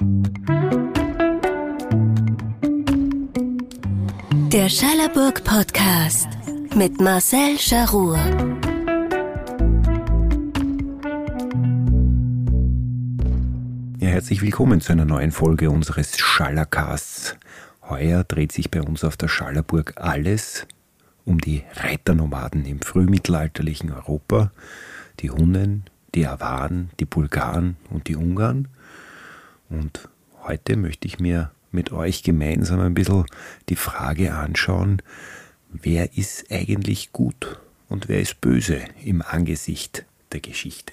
Der Schallerburg Podcast mit Marcel Charur. Ja, herzlich willkommen zu einer neuen Folge unseres Schallercasts. Heuer dreht sich bei uns auf der Schallerburg alles um die Reiternomaden im frühmittelalterlichen Europa, die Hunnen, die Awaren, die Bulgaren und die Ungarn. Und heute möchte ich mir mit euch gemeinsam ein bisschen die Frage anschauen, wer ist eigentlich gut und wer ist böse im Angesicht der Geschichte.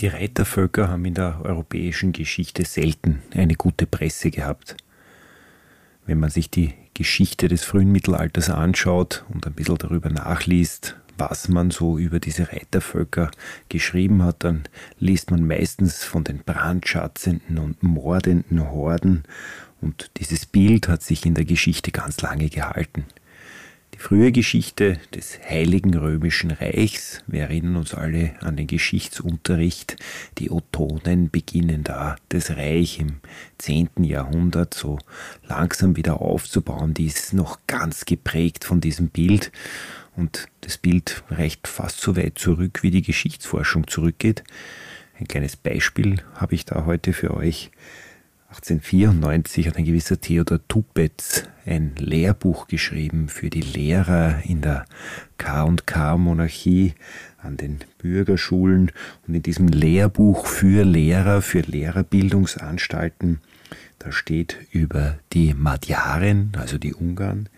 Die Reitervölker haben in der europäischen Geschichte selten eine gute Presse gehabt. Wenn man sich die Geschichte des frühen Mittelalters anschaut und ein bisschen darüber nachliest, was man so über diese Reitervölker geschrieben hat, dann liest man meistens von den brandschatzenden und mordenden Horden und dieses Bild hat sich in der Geschichte ganz lange gehalten. Die frühe Geschichte des Heiligen Römischen Reichs, wir erinnern uns alle an den Geschichtsunterricht, die Ottonen beginnen da das Reich im 10. Jahrhundert so langsam wieder aufzubauen, die ist noch ganz geprägt von diesem Bild und das Bild reicht fast so weit zurück, wie die Geschichtsforschung zurückgeht. Ein kleines Beispiel habe ich da heute für euch. 1894 hat ein gewisser Theodor Tupetz ein Lehrbuch geschrieben für die Lehrer in der K&K-Monarchie an den Bürgerschulen und in diesem Lehrbuch für Lehrer, für Lehrerbildungsanstalten, da steht über die Magyaren, also die Ungarn.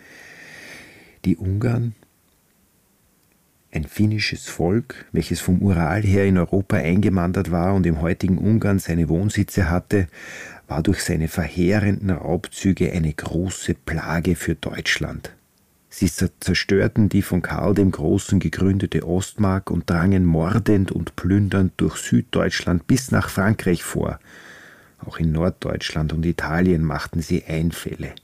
Die Ungarn ein finnisches Volk, welches vom Ural her in Europa eingewandert war und im heutigen Ungarn seine Wohnsitze hatte, war durch seine verheerenden Raubzüge eine große Plage für Deutschland. Sie zerstörten die von Karl dem Großen gegründete Ostmark und drangen mordend und plündernd durch Süddeutschland bis nach Frankreich vor. Auch in Norddeutschland und Italien machten sie Einfälle.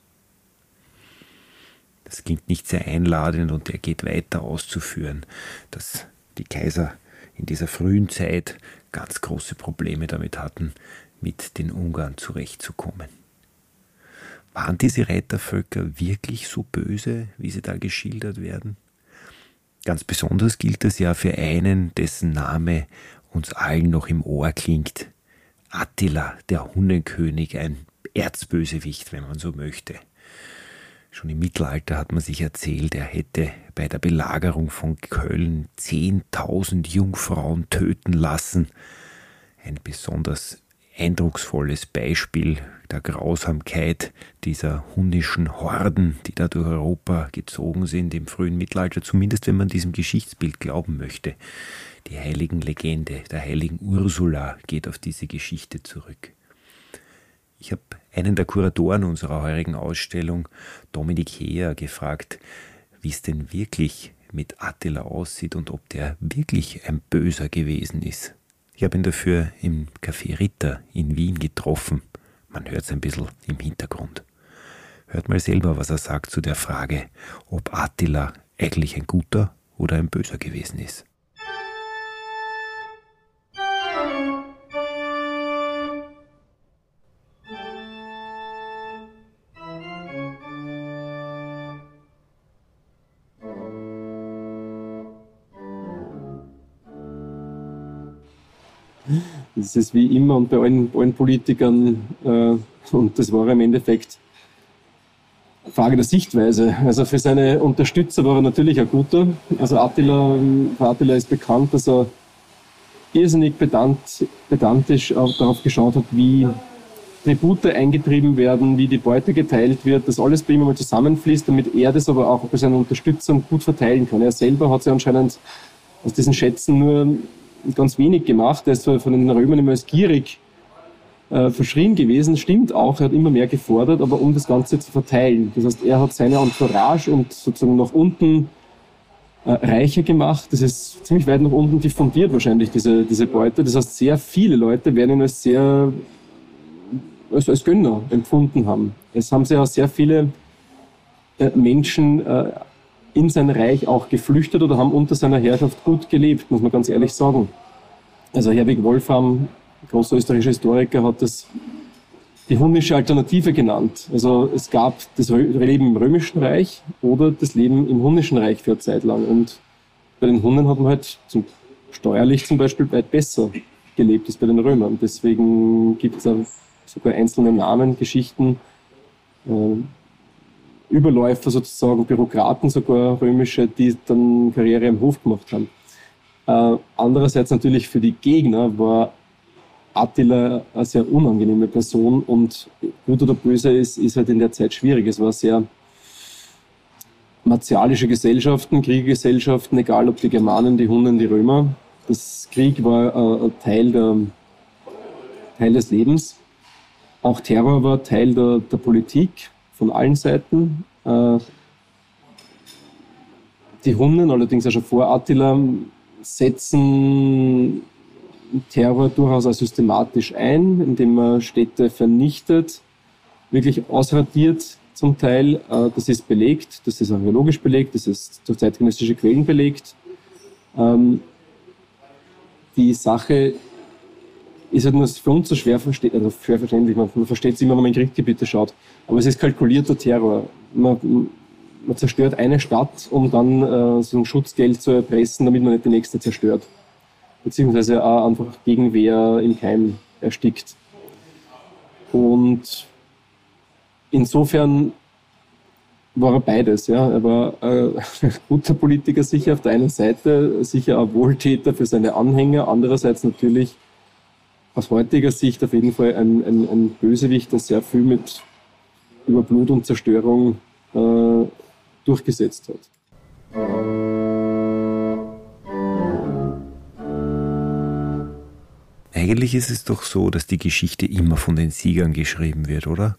Das klingt nicht sehr einladend und er geht weiter auszuführen, dass die Kaiser in dieser frühen Zeit ganz große Probleme damit hatten, mit den Ungarn zurechtzukommen. Waren diese Reitervölker wirklich so böse, wie sie da geschildert werden? Ganz besonders gilt das ja für einen, dessen Name uns allen noch im Ohr klingt. Attila, der Hunnenkönig, ein Erzbösewicht, wenn man so möchte. Schon im Mittelalter hat man sich erzählt, er hätte bei der Belagerung von Köln 10.000 Jungfrauen töten lassen. Ein besonders eindrucksvolles Beispiel der Grausamkeit dieser hunnischen Horden, die da durch Europa gezogen sind im frühen Mittelalter, zumindest wenn man diesem Geschichtsbild glauben möchte. Die heiligen Legende der heiligen Ursula geht auf diese Geschichte zurück. Ich habe einen der Kuratoren unserer heurigen Ausstellung, Dominik Heer, gefragt, wie es denn wirklich mit Attila aussieht und ob der wirklich ein Böser gewesen ist. Ich habe ihn dafür im Café Ritter in Wien getroffen. Man hört es ein bisschen im Hintergrund. Hört mal selber, was er sagt zu der Frage, ob Attila eigentlich ein guter oder ein böser gewesen ist. Das ist wie immer und bei allen, allen Politikern, äh, und das war im Endeffekt eine Frage der Sichtweise. Also für seine Unterstützer war er natürlich ein guter. Also Attila, Attila ist bekannt, dass er irrsinnig pedant, pedantisch darauf geschaut hat, wie Tribute eingetrieben werden, wie die Beute geteilt wird, dass alles bei ihm einmal zusammenfließt, damit er das aber auch bei seinen Unterstützern gut verteilen kann. Er selber hat sich anscheinend aus diesen Schätzen nur ganz wenig gemacht. Er ist von den Römern immer als gierig äh, verschrien gewesen. Stimmt auch, er hat immer mehr gefordert, aber um das Ganze zu verteilen. Das heißt, er hat seine Entourage und sozusagen nach unten äh, reicher gemacht. Das ist ziemlich weit nach unten diffundiert wahrscheinlich, diese, diese Beute. Das heißt, sehr viele Leute werden ihn als sehr als, als Gönner empfunden haben. Es haben auch sehr viele äh, Menschen äh, in sein Reich auch geflüchtet oder haben unter seiner Herrschaft gut gelebt, muss man ganz ehrlich sagen. Also Herwig Wolfram, großer österreichischer Historiker, hat das die hunische Alternative genannt. Also es gab das Leben im Römischen Reich oder das Leben im Hunischen Reich für eine Zeit lang. Und bei den Hunnen hat man halt zum, steuerlich zum Beispiel weit besser gelebt als bei den Römern. Deswegen gibt es sogar einzelne Namen, Geschichten, äh, Überläufer sozusagen, Bürokraten sogar römische, die dann Karriere im Hof gemacht haben. Äh, andererseits natürlich für die Gegner war Attila eine sehr unangenehme Person und gut oder böse ist, ist halt in der Zeit schwierig. Es war sehr martialische Gesellschaften, Kriegergesellschaften, egal ob die Germanen, die Hunnen, die Römer. Das Krieg war äh, Teil, der, Teil des Lebens. Auch Terror war Teil der, der Politik von allen Seiten. Äh, die Hunnen, allerdings auch schon vor Attila, setzen Terror durchaus auch systematisch ein, indem man Städte vernichtet, wirklich ausradiert zum Teil. Äh, das ist belegt, das ist archäologisch belegt, das ist durch zeitgenössische Quellen belegt. Ähm, die Sache ist halt nur für uns so schwer, verste also schwer verständlich. Man, man versteht es immer, wenn man in Kriegsgebiete schaut. Aber es ist kalkulierter Terror. Man, man zerstört eine Stadt, um dann äh, so ein Schutzgeld zu erpressen, damit man nicht die nächste zerstört beziehungsweise auch einfach Gegenwehr im Keim erstickt. Und insofern war er beides. Ja. Er war ein guter Politiker sicher auf der einen Seite, sicher ein Wohltäter für seine Anhänger, andererseits natürlich aus heutiger Sicht auf jeden Fall ein, ein, ein Bösewicht, der sehr viel mit über Blut und Zerstörung äh, durchgesetzt hat. Eigentlich ist es doch so, dass die Geschichte immer von den Siegern geschrieben wird, oder?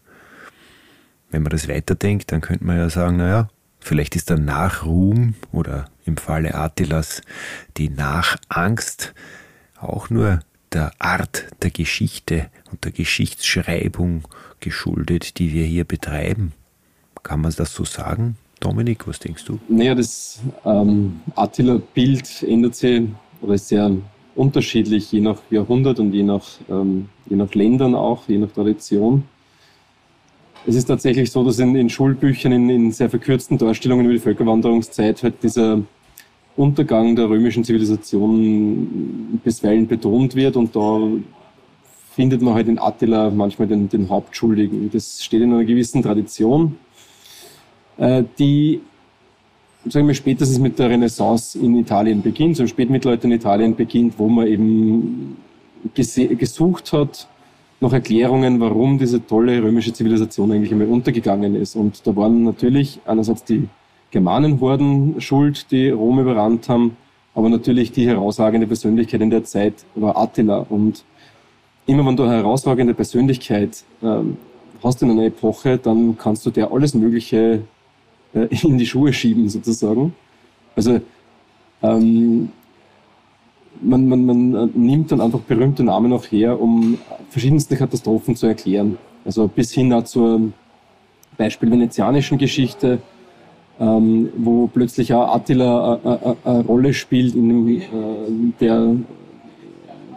Wenn man das weiterdenkt, dann könnte man ja sagen, naja, vielleicht ist der Nachruhm oder im Falle Attilas die Nachangst auch nur der Art der Geschichte und der Geschichtsschreibung geschuldet, die wir hier betreiben. Kann man das so sagen? Dominik, was denkst du? Naja, das ähm, Attila-Bild ändert sich oder ist sehr unterschiedlich, je nach Jahrhundert und je nach, ähm, je nach Ländern auch, je nach Tradition. Es ist tatsächlich so, dass in, in Schulbüchern, in, in, sehr verkürzten Darstellungen über die Völkerwanderungszeit halt dieser Untergang der römischen Zivilisation bisweilen betont wird und da findet man halt in Attila manchmal den, den Hauptschuldigen. Das steht in einer gewissen Tradition, äh, die sagen wir, spätestens mit der Renaissance in Italien beginnt, so im Spätmittelalter in Italien beginnt, wo man eben gesucht hat nach Erklärungen, warum diese tolle römische Zivilisation eigentlich einmal untergegangen ist. Und da waren natürlich einerseits die Germanenhorden schuld, die Rom überrannt haben, aber natürlich die herausragende Persönlichkeit in der Zeit war Attila. Und immer wenn du eine herausragende Persönlichkeit ähm, hast in einer Epoche, dann kannst du der alles Mögliche äh, in die Schuhe schieben sozusagen. Also ähm, man, man, man nimmt dann einfach berühmte Namen auch her, um verschiedenste Katastrophen zu erklären. Also bis hin zur Beispiel venezianischen Geschichte, ähm, wo plötzlich auch Attila eine Rolle spielt, in dem, äh, der,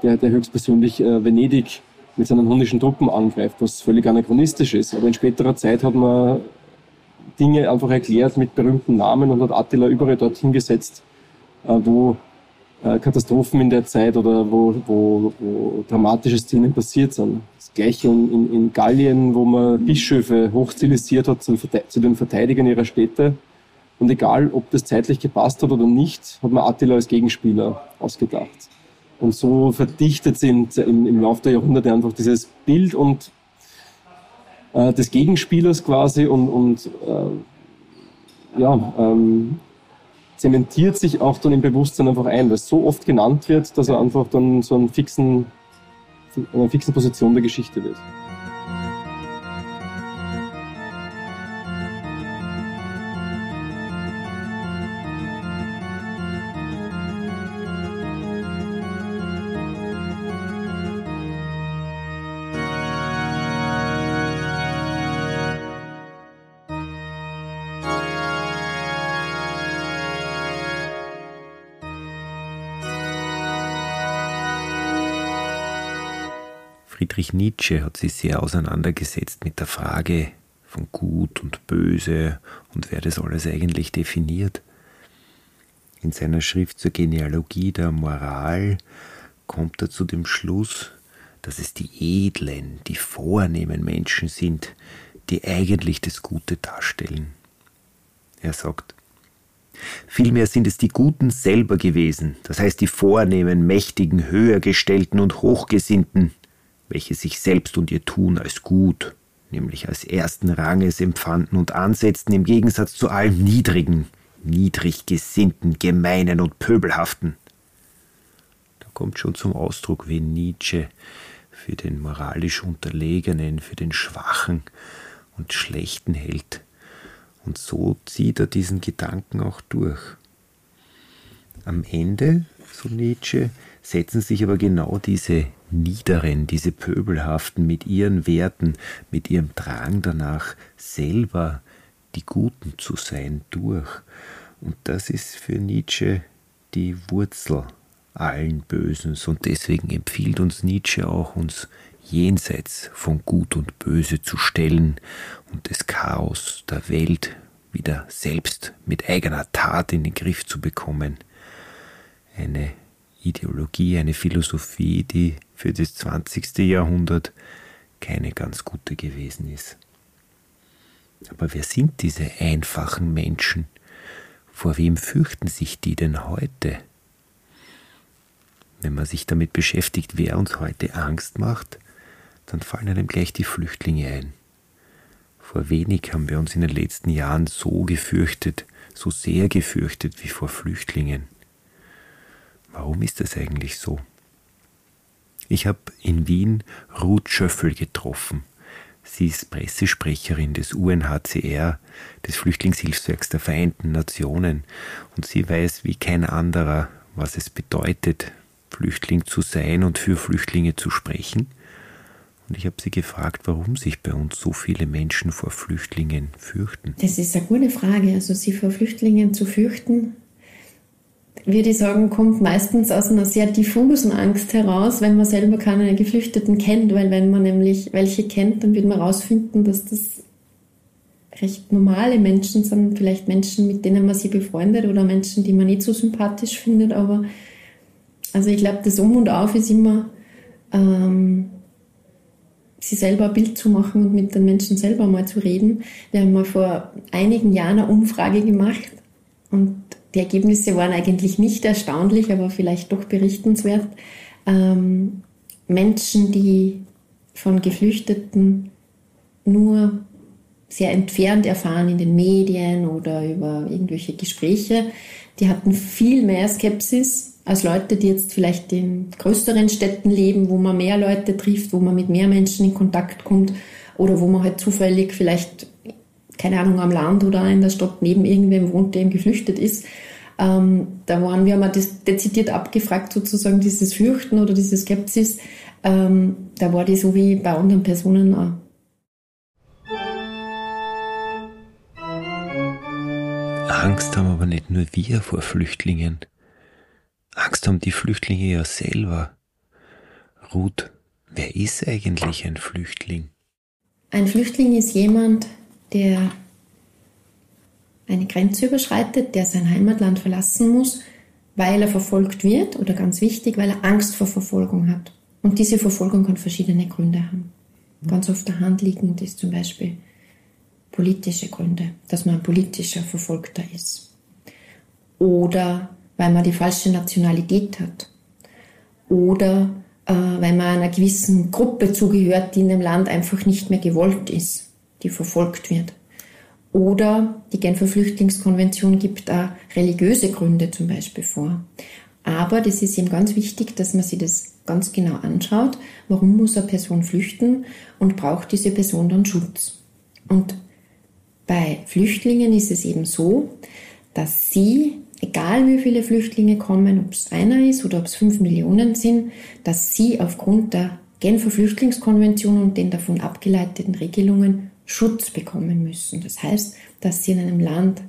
der, der höchstpersönlich äh, Venedig mit seinen hundischen Truppen angreift, was völlig anachronistisch ist. Aber in späterer Zeit hat man Dinge einfach erklärt mit berühmten Namen und hat Attila überall dorthin gesetzt, äh, wo äh, Katastrophen in der Zeit oder wo, wo, wo dramatische Szenen passiert sind. Das gleiche in, in Gallien, wo man Bischöfe hochstilisiert hat zum, zu den Verteidigern ihrer Städte. Und egal, ob das zeitlich gepasst hat oder nicht, hat man Attila als Gegenspieler ausgedacht. Und so verdichtet sind im, im Laufe der Jahrhunderte einfach dieses Bild und äh, des Gegenspielers quasi und, und äh, ja, ähm, zementiert sich auch dann im Bewusstsein einfach ein, weil es so oft genannt wird, dass er einfach dann so einen fixen, einer fixen Position der Geschichte wird. Friedrich Nietzsche hat sich sehr auseinandergesetzt mit der Frage von Gut und Böse und wer das alles eigentlich definiert. In seiner Schrift zur Genealogie der Moral kommt er zu dem Schluss, dass es die edlen, die vornehmen Menschen sind, die eigentlich das Gute darstellen. Er sagt, Vielmehr sind es die Guten selber gewesen, das heißt die vornehmen, mächtigen, höhergestellten und hochgesinnten, welche sich selbst und ihr Tun als gut, nämlich als ersten Ranges empfanden und ansetzten im Gegensatz zu allem Niedrigen, niedrig gesinnten, gemeinen und pöbelhaften. Da kommt schon zum Ausdruck, wie Nietzsche für den moralisch Unterlegenen, für den Schwachen und Schlechten hält. Und so zieht er diesen Gedanken auch durch. Am Ende, so Nietzsche, setzen sich aber genau diese Niederen, diese Pöbelhaften mit ihren Werten, mit ihrem Drang danach, selber die Guten zu sein, durch. Und das ist für Nietzsche die Wurzel allen Bösens. Und deswegen empfiehlt uns Nietzsche auch, uns jenseits von Gut und Böse zu stellen und das Chaos der Welt wieder selbst mit eigener Tat in den Griff zu bekommen. Eine Ideologie, eine Philosophie, die für das 20. Jahrhundert keine ganz gute gewesen ist. Aber wer sind diese einfachen Menschen? Vor wem fürchten sich die denn heute? Wenn man sich damit beschäftigt, wer uns heute Angst macht, dann fallen einem gleich die Flüchtlinge ein. Vor wenig haben wir uns in den letzten Jahren so gefürchtet, so sehr gefürchtet wie vor Flüchtlingen. Warum ist das eigentlich so? Ich habe in Wien Ruth Schöffel getroffen. Sie ist Pressesprecherin des UNHCR, des Flüchtlingshilfswerks der Vereinten Nationen, und sie weiß wie kein anderer, was es bedeutet, Flüchtling zu sein und für Flüchtlinge zu sprechen. Und ich habe sie gefragt, warum sich bei uns so viele Menschen vor Flüchtlingen fürchten. Das ist eine gute Frage. Also sie vor Flüchtlingen zu fürchten, würde ich sagen, kommt meistens aus einer sehr diffusen Angst heraus, wenn man selber keine Geflüchteten kennt, weil wenn man nämlich welche kennt, dann wird man herausfinden, dass das recht normale Menschen sind, vielleicht Menschen, mit denen man sich befreundet oder Menschen, die man nicht so sympathisch findet, aber also ich glaube, das Um und Auf ist immer, ähm, sich selber ein Bild zu machen und mit den Menschen selber mal zu reden. Wir haben mal vor einigen Jahren eine Umfrage gemacht und die Ergebnisse waren eigentlich nicht erstaunlich, aber vielleicht doch berichtenswert. Ähm, Menschen, die von Geflüchteten nur sehr entfernt erfahren in den Medien oder über irgendwelche Gespräche, die hatten viel mehr Skepsis als Leute, die jetzt vielleicht in größeren Städten leben, wo man mehr Leute trifft, wo man mit mehr Menschen in Kontakt kommt oder wo man halt zufällig vielleicht keine Ahnung, am Land oder in der Stadt neben irgendwem wohnt, der eben geflüchtet ist. Ähm, da waren wir mal dezidiert abgefragt, sozusagen dieses Fürchten oder diese Skepsis. Ähm, da war die so wie bei anderen Personen auch. Angst haben aber nicht nur wir vor Flüchtlingen. Angst haben die Flüchtlinge ja selber. Ruth, wer ist eigentlich ein Flüchtling? Ein Flüchtling ist jemand, der eine Grenze überschreitet, der sein Heimatland verlassen muss, weil er verfolgt wird oder ganz wichtig, weil er Angst vor Verfolgung hat. Und diese Verfolgung kann verschiedene Gründe haben. Ganz auf der Hand liegend ist zum Beispiel politische Gründe, dass man ein politischer Verfolgter ist. Oder weil man die falsche Nationalität hat. Oder äh, weil man einer gewissen Gruppe zugehört, die in dem Land einfach nicht mehr gewollt ist die verfolgt wird. Oder die Genfer Flüchtlingskonvention gibt auch religiöse Gründe zum Beispiel vor. Aber das ist eben ganz wichtig, dass man sich das ganz genau anschaut. Warum muss eine Person flüchten und braucht diese Person dann Schutz? Und bei Flüchtlingen ist es eben so, dass sie, egal wie viele Flüchtlinge kommen, ob es einer ist oder ob es fünf Millionen sind, dass sie aufgrund der Genfer Flüchtlingskonvention und den davon abgeleiteten Regelungen Schutz bekommen müssen. Das heißt, dass sie in einem Land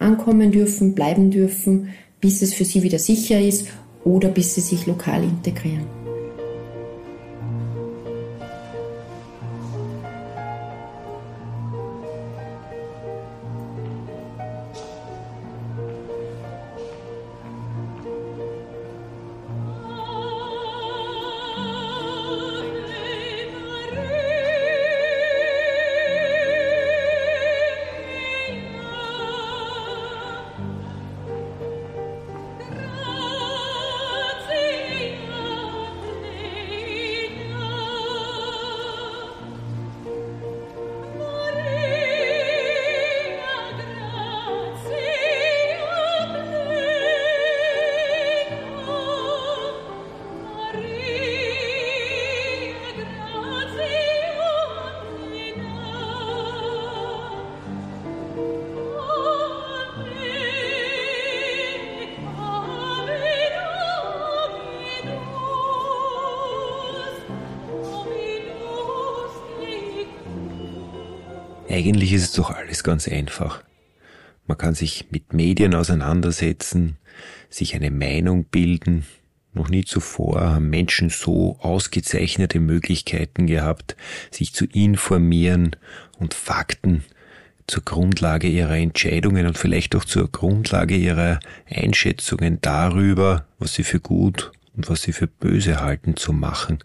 ankommen dürfen, bleiben dürfen, bis es für sie wieder sicher ist oder bis sie sich lokal integrieren. Eigentlich ist es doch alles ganz einfach. Man kann sich mit Medien auseinandersetzen, sich eine Meinung bilden. Noch nie zuvor haben Menschen so ausgezeichnete Möglichkeiten gehabt, sich zu informieren und Fakten zur Grundlage ihrer Entscheidungen und vielleicht auch zur Grundlage ihrer Einschätzungen darüber, was sie für gut und was sie für böse halten, zu machen.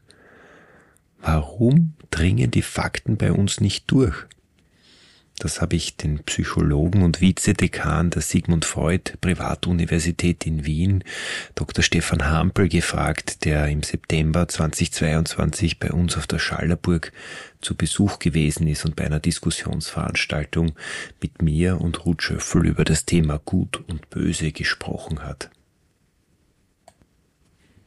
Warum dringen die Fakten bei uns nicht durch? Das habe ich den Psychologen und Vizedekan der Sigmund Freud Privatuniversität in Wien, Dr. Stefan Hampel, gefragt, der im September 2022 bei uns auf der Schallerburg zu Besuch gewesen ist und bei einer Diskussionsveranstaltung mit mir und Ruth Schöffel über das Thema Gut und Böse gesprochen hat.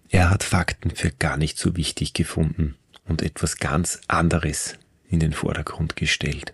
Er hat Fakten für gar nicht so wichtig gefunden und etwas ganz anderes in den Vordergrund gestellt.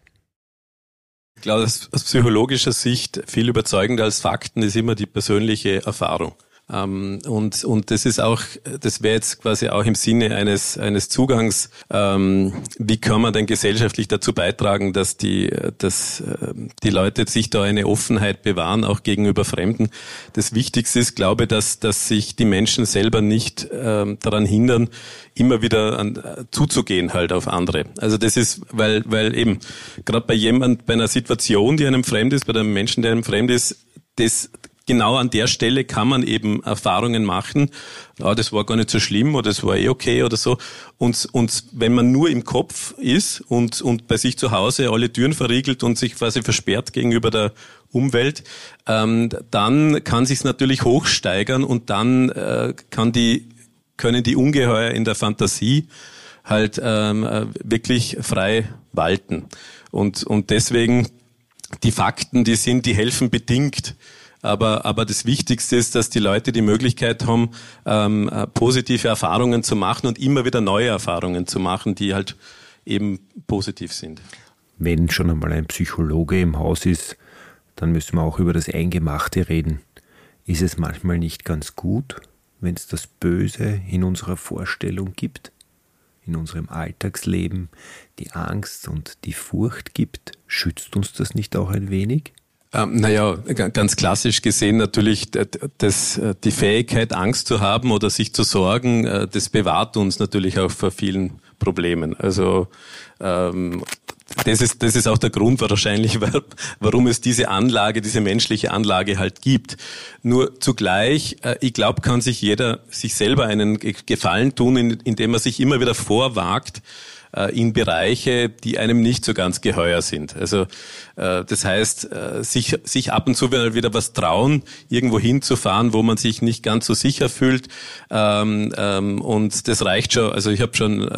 Ich glaube, aus psychologischer Sicht viel überzeugender als Fakten ist immer die persönliche Erfahrung. Ähm, und, und das ist auch, das wäre jetzt quasi auch im Sinne eines, eines Zugangs, ähm, wie kann man denn gesellschaftlich dazu beitragen, dass die, dass äh, die Leute sich da eine Offenheit bewahren, auch gegenüber Fremden. Das Wichtigste ist, glaube ich, dass, dass sich die Menschen selber nicht ähm, daran hindern, immer wieder an, äh, zuzugehen halt auf andere. Also das ist, weil, weil eben, gerade bei jemand, bei einer Situation, die einem fremd ist, bei einem Menschen, der einem fremd ist, das genau an der Stelle kann man eben Erfahrungen machen, ja, das war gar nicht so schlimm oder das war eh okay oder so. Und, und wenn man nur im Kopf ist und, und bei sich zu Hause alle Türen verriegelt und sich quasi versperrt gegenüber der Umwelt, ähm, dann kann sich's natürlich hochsteigern und dann äh, kann die, können die Ungeheuer in der Fantasie halt ähm, äh, wirklich frei walten. Und, und deswegen die Fakten, die sind, die helfen bedingt aber, aber das Wichtigste ist, dass die Leute die Möglichkeit haben, ähm, äh, positive Erfahrungen zu machen und immer wieder neue Erfahrungen zu machen, die halt eben positiv sind. Wenn schon einmal ein Psychologe im Haus ist, dann müssen wir auch über das Eingemachte reden. Ist es manchmal nicht ganz gut, wenn es das Böse in unserer Vorstellung gibt, in unserem Alltagsleben, die Angst und die Furcht gibt? Schützt uns das nicht auch ein wenig? Ähm, naja, ganz klassisch gesehen natürlich das, äh, die Fähigkeit, Angst zu haben oder sich zu sorgen, äh, das bewahrt uns natürlich auch vor vielen Problemen. Also ähm, das ist, das ist auch der Grund wahrscheinlich, warum es diese Anlage, diese menschliche Anlage halt gibt. Nur zugleich, äh, ich glaube, kann sich jeder sich selber einen Gefallen tun, indem er sich immer wieder vorwagt, in Bereiche, die einem nicht so ganz geheuer sind. Also äh, das heißt, äh, sich, sich ab und zu wieder was trauen, irgendwo hinzufahren, wo man sich nicht ganz so sicher fühlt. Ähm, ähm, und das reicht schon. Also ich habe schon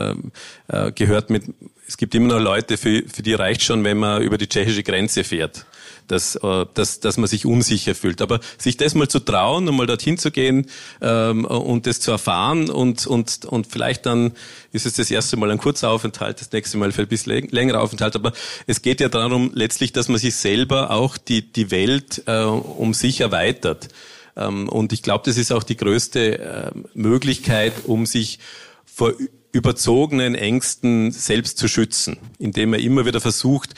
äh, gehört mit es gibt immer noch Leute, für, für die reicht schon, wenn man über die tschechische Grenze fährt dass, äh, dass, dass man sich unsicher fühlt. Aber sich das mal zu trauen und mal dorthin zu gehen ähm, und das zu erfahren und, und, und vielleicht dann ist es das erste Mal ein kurzer Aufenthalt, das nächste Mal für ein bisschen längerer Aufenthalt. Aber es geht ja darum letztlich, dass man sich selber auch die, die Welt äh, um sich erweitert. Ähm, und ich glaube, das ist auch die größte äh, Möglichkeit, um sich vor überzogenen Ängsten selbst zu schützen, indem man immer wieder versucht,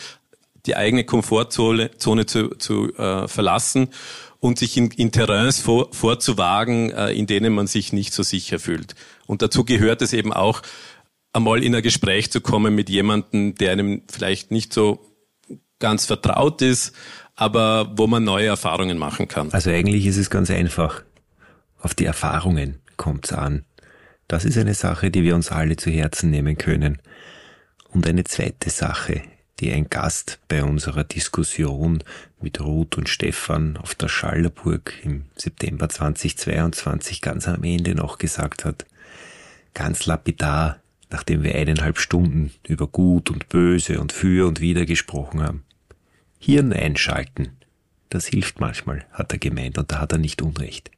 die eigene Komfortzone Zone zu, zu äh, verlassen und sich in, in Terrains vor, vorzuwagen, äh, in denen man sich nicht so sicher fühlt. Und dazu gehört es eben auch, einmal in ein Gespräch zu kommen mit jemandem, der einem vielleicht nicht so ganz vertraut ist, aber wo man neue Erfahrungen machen kann. Also eigentlich ist es ganz einfach. Auf die Erfahrungen kommt es an. Das ist eine Sache, die wir uns alle zu Herzen nehmen können. Und eine zweite Sache, die ein Gast bei unserer Diskussion mit Ruth und Stefan auf der Schallerburg im September 2022 ganz am Ende noch gesagt hat. Ganz lapidar, nachdem wir eineinhalb Stunden über Gut und Böse und für und wider gesprochen haben. Hirn einschalten. Das hilft manchmal, hat er gemeint, und da hat er nicht Unrecht.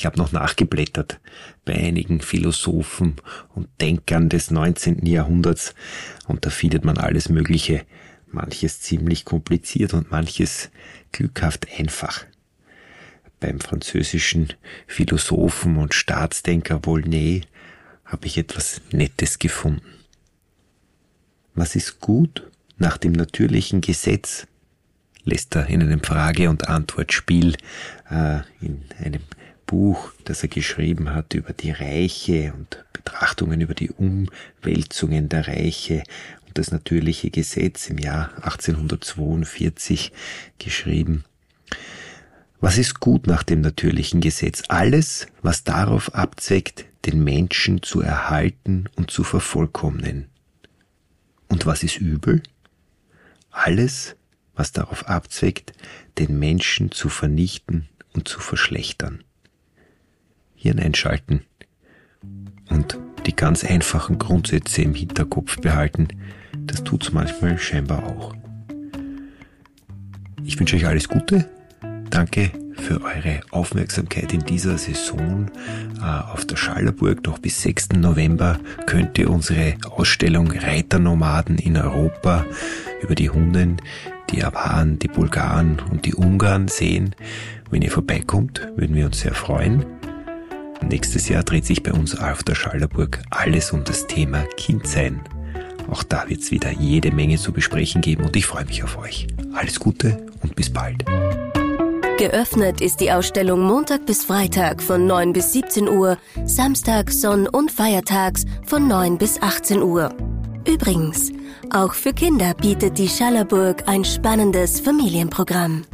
Ich habe noch nachgeblättert bei einigen Philosophen und Denkern des 19. Jahrhunderts und da findet man alles Mögliche, manches ziemlich kompliziert und manches glückhaft einfach. Beim französischen Philosophen und Staatsdenker Volney habe ich etwas Nettes gefunden. Was ist gut nach dem natürlichen Gesetz, lässt er in einem Frage- und Antwortspiel äh, in einem Buch, das er geschrieben hat über die Reiche und Betrachtungen über die Umwälzungen der Reiche und das natürliche Gesetz im Jahr 1842 geschrieben. Was ist gut nach dem natürlichen Gesetz? Alles, was darauf abzweckt, den Menschen zu erhalten und zu vervollkommnen. Und was ist übel? Alles, was darauf abzweckt, den Menschen zu vernichten und zu verschlechtern. Hirn einschalten und die ganz einfachen Grundsätze im Hinterkopf behalten, das tut's manchmal scheinbar auch. Ich wünsche euch alles Gute. Danke für eure Aufmerksamkeit in dieser Saison. Äh, auf der Schallerburg noch bis 6. November könnt ihr unsere Ausstellung Reiternomaden in Europa über die Hunden, die Awaren, die Bulgaren und die Ungarn sehen. Wenn ihr vorbeikommt, würden wir uns sehr freuen. Nächstes Jahr dreht sich bei uns auf der Schallerburg alles um das Thema Kindsein. Auch da wird es wieder jede Menge zu besprechen geben und ich freue mich auf euch. Alles Gute und bis bald. Geöffnet ist die Ausstellung Montag bis Freitag von 9 bis 17 Uhr, Samstag, Sonn- und Feiertags von 9 bis 18 Uhr. Übrigens, auch für Kinder bietet die Schallerburg ein spannendes Familienprogramm.